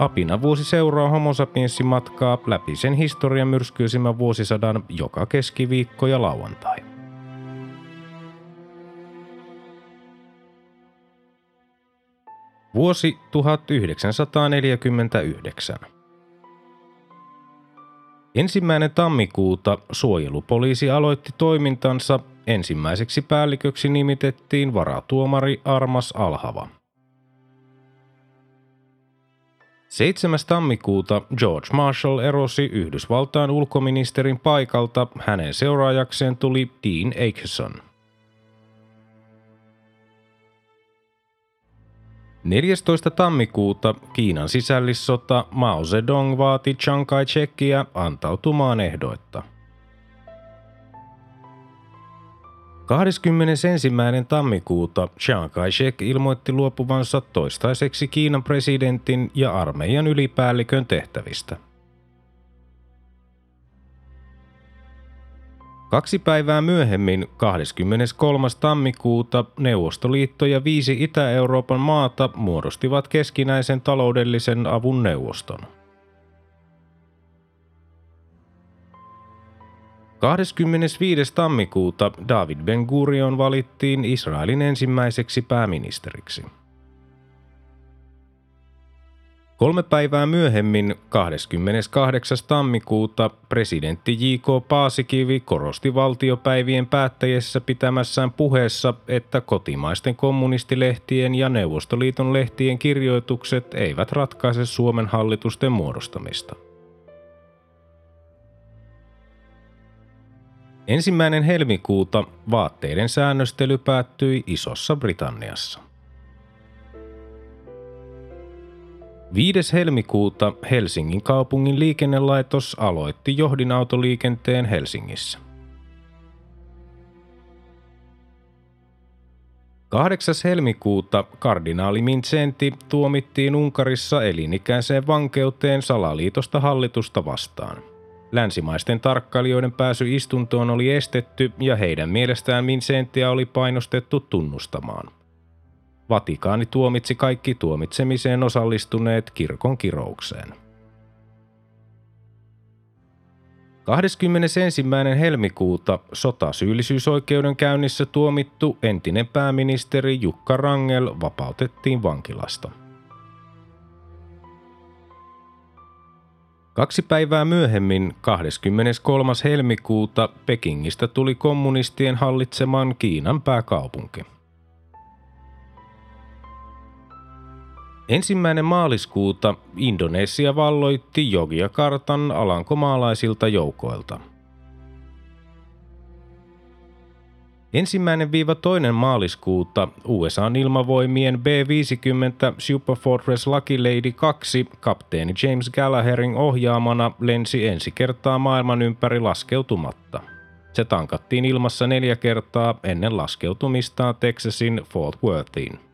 Apina vuosi seuraa homo sapiensin matkaa läpi sen historian myrskyisimmän vuosisadan joka keskiviikko ja lauantai. Vuosi 1949. Ensimmäinen tammikuuta suojelupoliisi aloitti toimintansa. Ensimmäiseksi päälliköksi nimitettiin varatuomari Armas Alhava. 7. tammikuuta George Marshall erosi Yhdysvaltain ulkoministerin paikalta. Hänen seuraajakseen tuli Dean Acheson – 14. tammikuuta Kiinan sisällissota Mao Zedong vaati Chiang Kai-shekia antautumaan ehdoitta. 21. tammikuuta Chiang Kai-shek ilmoitti luopuvansa toistaiseksi Kiinan presidentin ja armeijan ylipäällikön tehtävistä – Kaksi päivää myöhemmin, 23. tammikuuta, Neuvostoliitto ja viisi Itä-Euroopan maata muodostivat keskinäisen taloudellisen avun neuvoston. 25. tammikuuta David Ben Gurion valittiin Israelin ensimmäiseksi pääministeriksi. Kolme päivää myöhemmin, 28. tammikuuta, presidentti J.K. Paasikivi korosti valtiopäivien päättäjessä pitämässään puheessa, että kotimaisten kommunistilehtien ja Neuvostoliiton lehtien kirjoitukset eivät ratkaise Suomen hallitusten muodostamista. Ensimmäinen helmikuuta vaatteiden säännöstely päättyi Isossa Britanniassa. 5. helmikuuta Helsingin kaupungin liikennelaitos aloitti johdinautoliikenteen Helsingissä. 8. helmikuuta kardinaali Mincenti tuomittiin Unkarissa elinikäiseen vankeuteen salaliitosta hallitusta vastaan. Länsimaisten tarkkailijoiden pääsy istuntoon oli estetty ja heidän mielestään Mincentiä oli painostettu tunnustamaan – Vatikaani tuomitsi kaikki tuomitsemiseen osallistuneet kirkon kiroukseen. 21. helmikuuta sotasyyllisyysoikeuden käynnissä tuomittu entinen pääministeri Jukka Rangel vapautettiin vankilasta. Kaksi päivää myöhemmin, 23. helmikuuta, Pekingistä tuli kommunistien hallitseman Kiinan pääkaupunki. Ensimmäinen maaliskuuta Indonesia valloitti Jogjakartan alankomaalaisilta joukoilta. Ensimmäinen viiva toinen maaliskuuta USAn ilmavoimien B-50 Super Fortress Lucky Lady 2 kapteeni James Gallagherin ohjaamana lensi ensi kertaa maailman ympäri laskeutumatta. Se tankattiin ilmassa neljä kertaa ennen laskeutumistaan Texasin Fort Worthiin.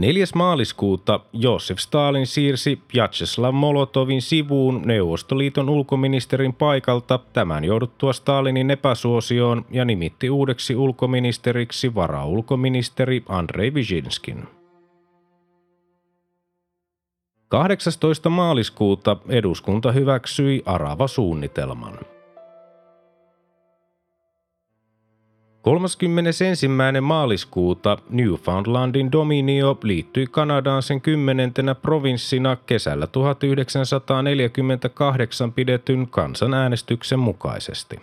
4. maaliskuuta Josef Stalin siirsi Vyacheslav Molotovin sivuun Neuvostoliiton ulkoministerin paikalta tämän jouduttua Stalinin epäsuosioon ja nimitti uudeksi ulkoministeriksi varaulkoministeri Andrei Vizhinskin. 18. maaliskuuta eduskunta hyväksyi Arava-suunnitelman – 31. maaliskuuta Newfoundlandin dominio liittyi Kanadaan sen kymmenentenä provinssina kesällä 1948 pidetyn kansanäänestyksen mukaisesti.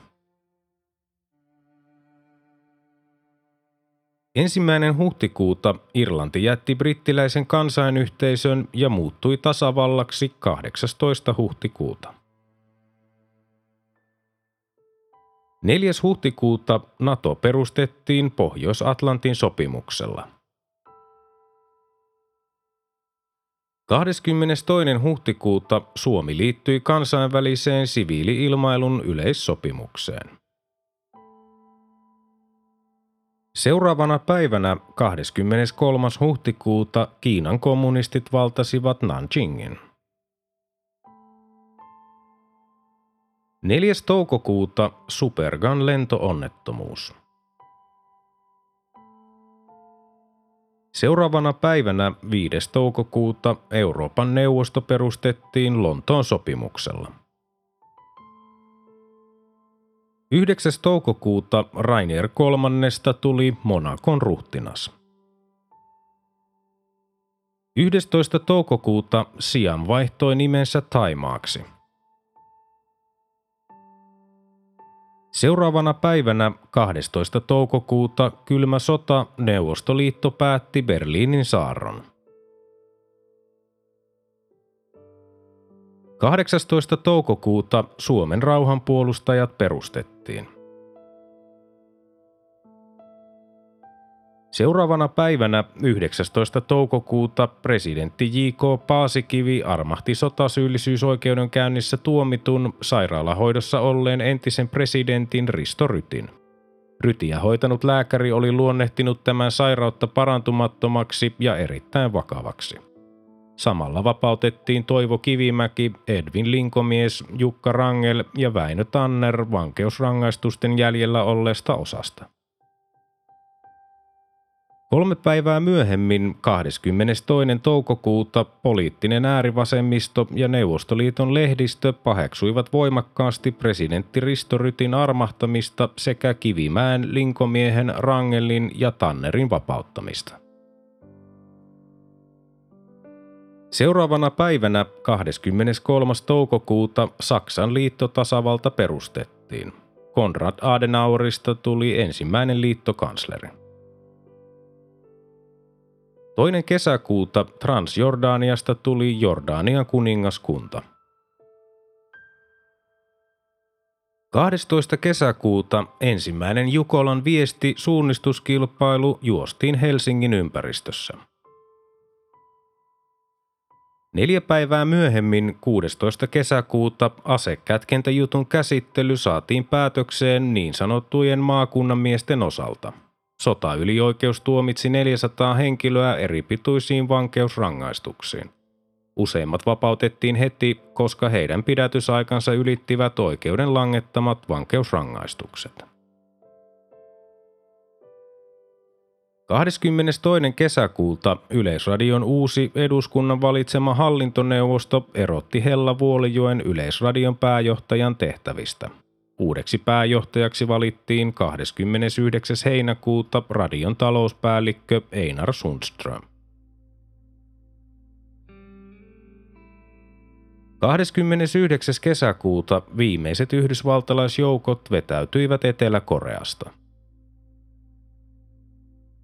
Ensimmäinen huhtikuuta Irlanti jätti brittiläisen kansainyhteisön ja muuttui tasavallaksi 18. huhtikuuta. 4. huhtikuuta NATO perustettiin Pohjois-Atlantin sopimuksella. 22. huhtikuuta Suomi liittyi kansainväliseen siviiliilmailun yleissopimukseen. Seuraavana päivänä 23. huhtikuuta Kiinan kommunistit valtasivat Nanjingin. 4. toukokuuta Supergan lentoonnettomuus. Seuraavana päivänä 5. toukokuuta Euroopan neuvosto perustettiin Lontoon sopimuksella. 9. toukokuuta Rainier kolmannesta tuli Monakon ruhtinas. 11. toukokuuta Siam vaihtoi nimensä Taimaaksi – Seuraavana päivänä 12. toukokuuta kylmä sota Neuvostoliitto päätti Berliinin saarron. 18. toukokuuta Suomen rauhanpuolustajat perustettiin. Seuraavana päivänä 19. toukokuuta presidentti J.K. Paasikivi armahti sotasyyllisyysoikeudenkäynnissä tuomitun sairaalahoidossa olleen entisen presidentin Risto Rytin. Rytiä hoitanut lääkäri oli luonnehtinut tämän sairautta parantumattomaksi ja erittäin vakavaksi. Samalla vapautettiin Toivo Kivimäki, Edvin Linkomies, Jukka Rangel ja Väinö Tanner vankeusrangaistusten jäljellä olleesta osasta. Kolme päivää myöhemmin, 22. toukokuuta, poliittinen äärivasemmisto ja Neuvostoliiton lehdistö paheksuivat voimakkaasti presidentti Risto Rytin armahtamista sekä Kivimäen, Linkomiehen, Rangelin ja Tannerin vapauttamista. Seuraavana päivänä 23. toukokuuta Saksan liittotasavalta perustettiin. Konrad Adenauerista tuli ensimmäinen liittokansleri. Toinen kesäkuuta Transjordaniasta tuli Jordanian kuningaskunta. 12. kesäkuuta ensimmäinen Jukolan viesti suunnistuskilpailu juostiin Helsingin ympäristössä. Neljä päivää myöhemmin, 16. kesäkuuta, asekätkentäjutun käsittely saatiin päätökseen niin sanottujen maakunnan miesten osalta – Sotaylioikeus tuomitsi 400 henkilöä eri pituisiin vankeusrangaistuksiin. Useimmat vapautettiin heti, koska heidän pidätysaikansa ylittivät oikeuden langettamat vankeusrangaistukset. 22. kesäkuuta Yleisradion uusi eduskunnan valitsema hallintoneuvosto erotti Hella Vuolijoen Yleisradion pääjohtajan tehtävistä – Uudeksi pääjohtajaksi valittiin 29. heinäkuuta radion talouspäällikkö Einar Sundström. 29. kesäkuuta viimeiset yhdysvaltalaisjoukot vetäytyivät Etelä-Koreasta –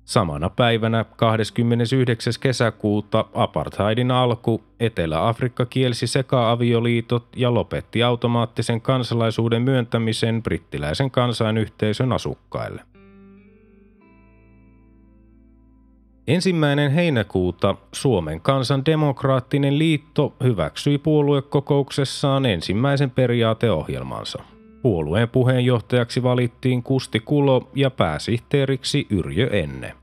Samana päivänä 29. kesäkuuta apartheidin alku Etelä-Afrikka kielsi seka-avioliitot ja lopetti automaattisen kansalaisuuden myöntämisen brittiläisen kansainyhteisön asukkaille. Ensimmäinen heinäkuuta Suomen kansan demokraattinen liitto hyväksyi puoluekokouksessaan ensimmäisen periaateohjelmansa – Puolueen puheenjohtajaksi valittiin Kusti Kulo ja pääsihteeriksi Yrjö Enne.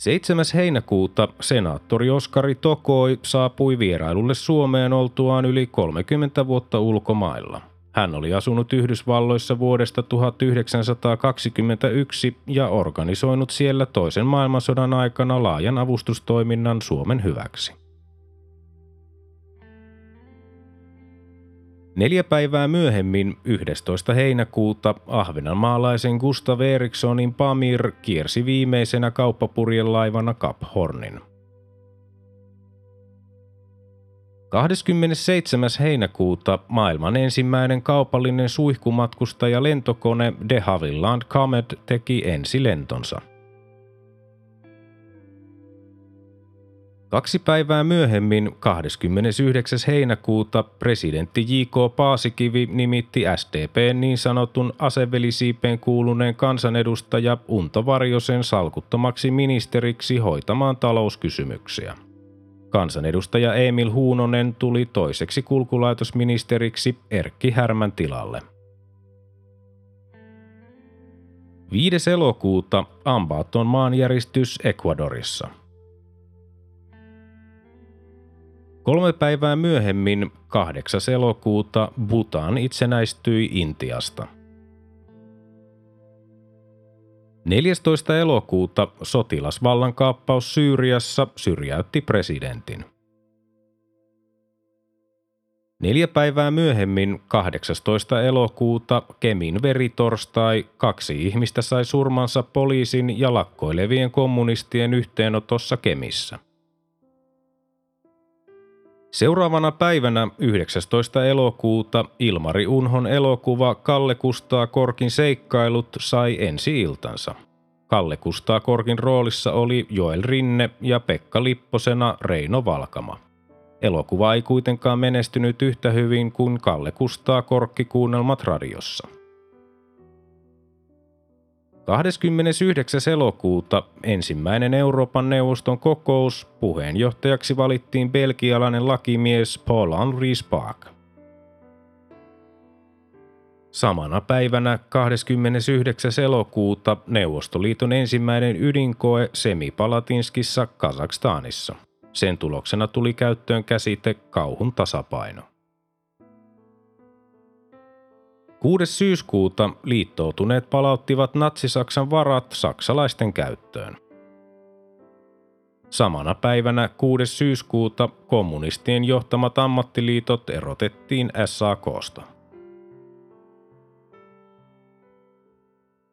7. heinäkuuta senaattori Oskari Tokoi saapui vierailulle Suomeen oltuaan yli 30 vuotta ulkomailla. Hän oli asunut Yhdysvalloissa vuodesta 1921 ja organisoinut siellä toisen maailmansodan aikana laajan avustustoiminnan Suomen hyväksi. Neljä päivää myöhemmin, 11. heinäkuuta, ahvenanmaalaisen Gustav Erikssonin Pamir kiersi viimeisenä kauppapurjelaivana Cap Hornin. 27. heinäkuuta maailman ensimmäinen kaupallinen suihkumatkustaja lentokone de Havilland Comet teki ensilentonsa. Kaksi päivää myöhemmin, 29. heinäkuuta, presidentti J.K. Paasikivi nimitti SDP niin sanotun asevelisiipeen kuuluneen kansanedustaja Unto Varjosen salkuttomaksi ministeriksi hoitamaan talouskysymyksiä. Kansanedustaja Emil Huunonen tuli toiseksi kulkulaitosministeriksi Erkki Härmän tilalle. 5. elokuuta Ambaton maanjäristys Ecuadorissa – Kolme päivää myöhemmin, 8. elokuuta, Bhutan itsenäistyi Intiasta. 14. elokuuta sotilasvallankaappaus Syyriassa syrjäytti presidentin. Neljä päivää myöhemmin, 18. elokuuta, Kemin veritorstai, kaksi ihmistä sai surmansa poliisin ja lakkoilevien kommunistien yhteenotossa Kemissä – Seuraavana päivänä 19. elokuuta Ilmari Unhon elokuva Kalle Kustaa Korkin seikkailut sai ensi-iltansa. Kalle Kustaa Korkin roolissa oli Joel Rinne ja Pekka Lipposena Reino Valkama. Elokuva ei kuitenkaan menestynyt yhtä hyvin kuin Kalle Kustaa Korkki kuunnelmat radiossa – 29. elokuuta ensimmäinen Euroopan neuvoston kokous puheenjohtajaksi valittiin belgialainen lakimies Paul-Henri Spaak. Samana päivänä 29. elokuuta Neuvostoliiton ensimmäinen ydinkoe Semipalatinskissa Kazakstanissa. Sen tuloksena tuli käyttöön käsite kauhun tasapaino. 6. syyskuuta liittoutuneet palauttivat Natsi-Saksan varat saksalaisten käyttöön. Samana päivänä 6. syyskuuta kommunistien johtamat ammattiliitot erotettiin SAKsta.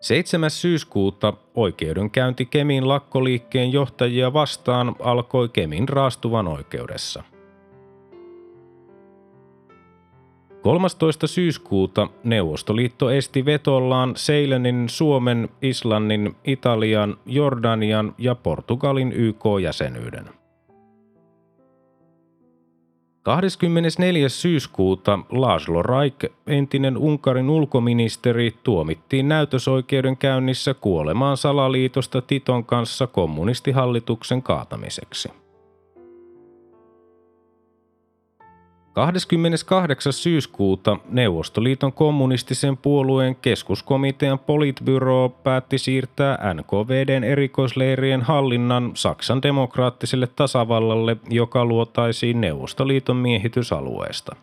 7. syyskuuta oikeudenkäynti Kemin lakkoliikkeen johtajia vastaan alkoi Kemin raastuvan oikeudessa – 13. syyskuuta Neuvostoliitto esti vetollaan Seilenin, Suomen, Islannin, Italian, Jordanian ja Portugalin YK-jäsenyyden. 24. syyskuuta Laszlo Raik, entinen Unkarin ulkoministeri, tuomittiin näytösoikeudenkäynnissä kuolemaan salaliitosta Titon kanssa kommunistihallituksen kaatamiseksi. 28. syyskuuta Neuvostoliiton kommunistisen puolueen keskuskomitean politbyro päätti siirtää NKVDn erikoisleirien hallinnan Saksan demokraattiselle tasavallalle, joka luotaisiin Neuvostoliiton miehitysalueesta.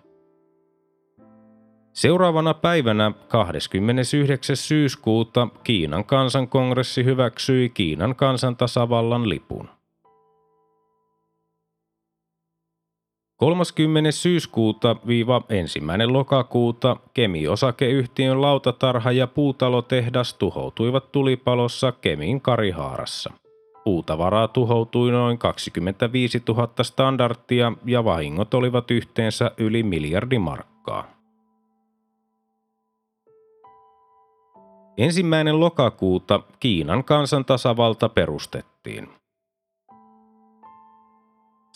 Seuraavana päivänä 29. syyskuuta Kiinan kansankongressi hyväksyi Kiinan kansantasavallan lipun. 30. syyskuuta viiva ensimmäinen lokakuuta Kemi-osakeyhtiön lautatarha ja puutalotehdas tuhoutuivat tulipalossa Kemin Karihaarassa. Puutavaraa tuhoutui noin 25 000 standardia ja vahingot olivat yhteensä yli miljardi markkaa. Ensimmäinen lokakuuta Kiinan kansantasavalta perustettiin.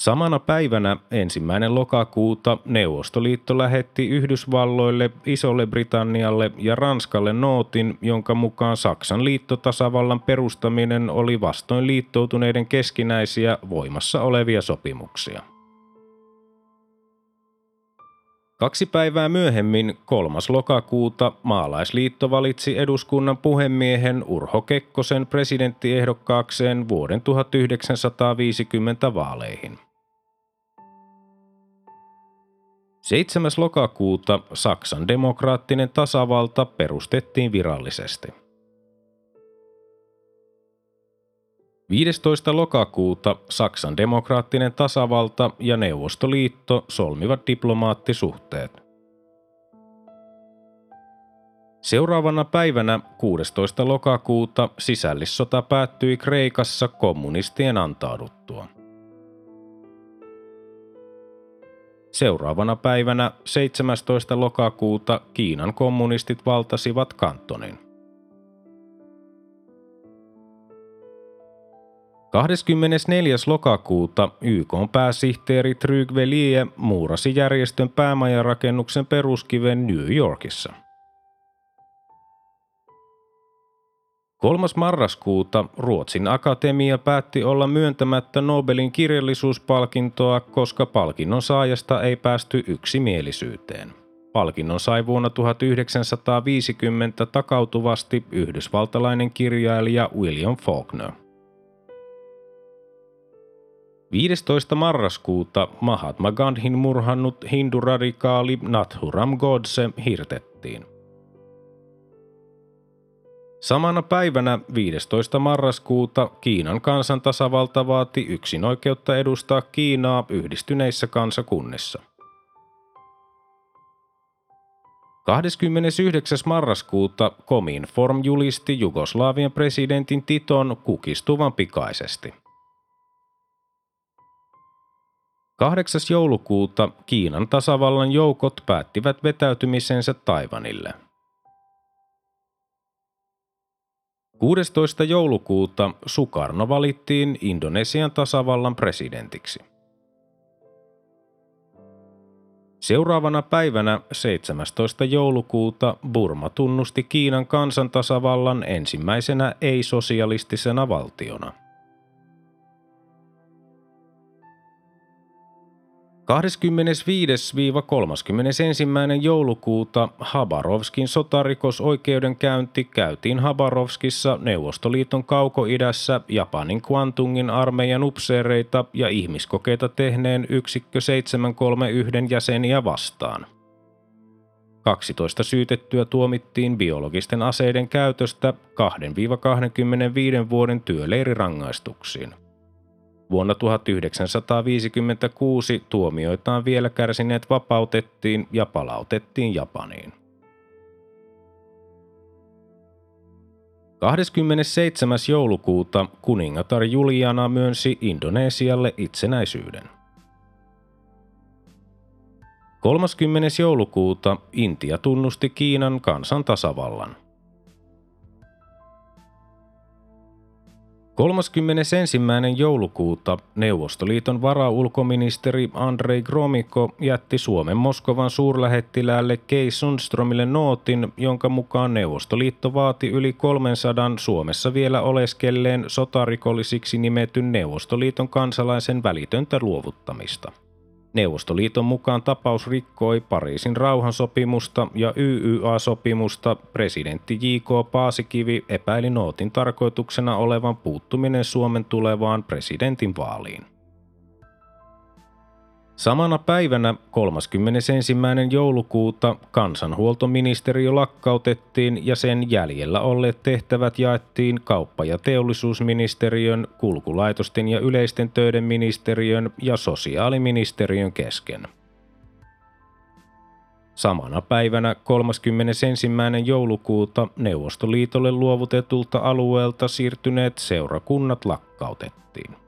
Samana päivänä ensimmäinen lokakuuta Neuvostoliitto lähetti Yhdysvalloille, Isolle Britannialle ja Ranskalle nootin, jonka mukaan Saksan liittotasavallan perustaminen oli vastoin liittoutuneiden keskinäisiä voimassa olevia sopimuksia. Kaksi päivää myöhemmin, 3. lokakuuta, maalaisliitto valitsi eduskunnan puhemiehen Urho Kekkosen presidenttiehdokkaakseen vuoden 1950 vaaleihin. 7. lokakuuta Saksan demokraattinen tasavalta perustettiin virallisesti. 15. lokakuuta Saksan demokraattinen tasavalta ja Neuvostoliitto solmivat diplomaattisuhteet. Seuraavana päivänä 16. lokakuuta sisällissota päättyi Kreikassa kommunistien antauduttua. Seuraavana päivänä 17. lokakuuta Kiinan kommunistit valtasivat kantonin. 24. lokakuuta YK pääsihteeri Trygve Lie muurasi järjestön päämajarakennuksen peruskiven New Yorkissa. 3. marraskuuta Ruotsin akatemia päätti olla myöntämättä Nobelin kirjallisuuspalkintoa, koska palkinnon saajasta ei päästy yksimielisyyteen. Palkinnon sai vuonna 1950 takautuvasti yhdysvaltalainen kirjailija William Faulkner. 15. marraskuuta Mahatma Gandhin murhannut hinduradikaali Nathuram Godse hirtettiin. Samana päivänä 15. marraskuuta Kiinan kansantasavalta vaati yksinoikeutta edustaa Kiinaa yhdistyneissä kansakunnissa. 29. marraskuuta Kominform julisti Jugoslavian presidentin Titon kukistuvan pikaisesti. 8. joulukuuta Kiinan tasavallan joukot päättivät vetäytymisensä Taivanille. 16. joulukuuta Sukarno valittiin Indonesian tasavallan presidentiksi. Seuraavana päivänä 17. joulukuuta Burma tunnusti Kiinan kansantasavallan ensimmäisenä ei-sosialistisena valtiona – 25-31. joulukuuta Habarovskin sotarikosoikeudenkäynti käytiin Habarovskissa Neuvostoliiton kaukoidässä Japanin Kwantungin armeijan upseereita ja ihmiskokeita tehneen yksikkö 731 jäseniä vastaan. 12 syytettyä tuomittiin biologisten aseiden käytöstä 2-25 vuoden työleirirangaistuksiin. Vuonna 1956 tuomioitaan vielä kärsineet vapautettiin ja palautettiin Japaniin. 27. joulukuuta kuningatar Juliana myönsi Indonesialle itsenäisyyden. 30. joulukuuta Intia tunnusti Kiinan kansan tasavallan – 31. joulukuuta Neuvostoliiton varaulkoministeri Andrei Gromiko jätti Suomen Moskovan suurlähettiläälle Kei Sundströmille nootin, jonka mukaan Neuvostoliitto vaati yli 300 Suomessa vielä oleskelleen sotarikollisiksi nimetyn Neuvostoliiton kansalaisen välitöntä luovuttamista. Neuvostoliiton mukaan tapaus rikkoi Pariisin rauhansopimusta ja YYA-sopimusta. Presidentti J.K. Paasikivi epäili nootin tarkoituksena olevan puuttuminen Suomen tulevaan presidentin vaaliin. Samana päivänä 31. joulukuuta kansanhuoltoministeriö lakkautettiin ja sen jäljellä olleet tehtävät jaettiin kauppa- ja teollisuusministeriön, kulkulaitosten ja yleisten töiden ministeriön ja sosiaaliministeriön kesken. Samana päivänä 31. joulukuuta Neuvostoliitolle luovutetulta alueelta siirtyneet seurakunnat lakkautettiin.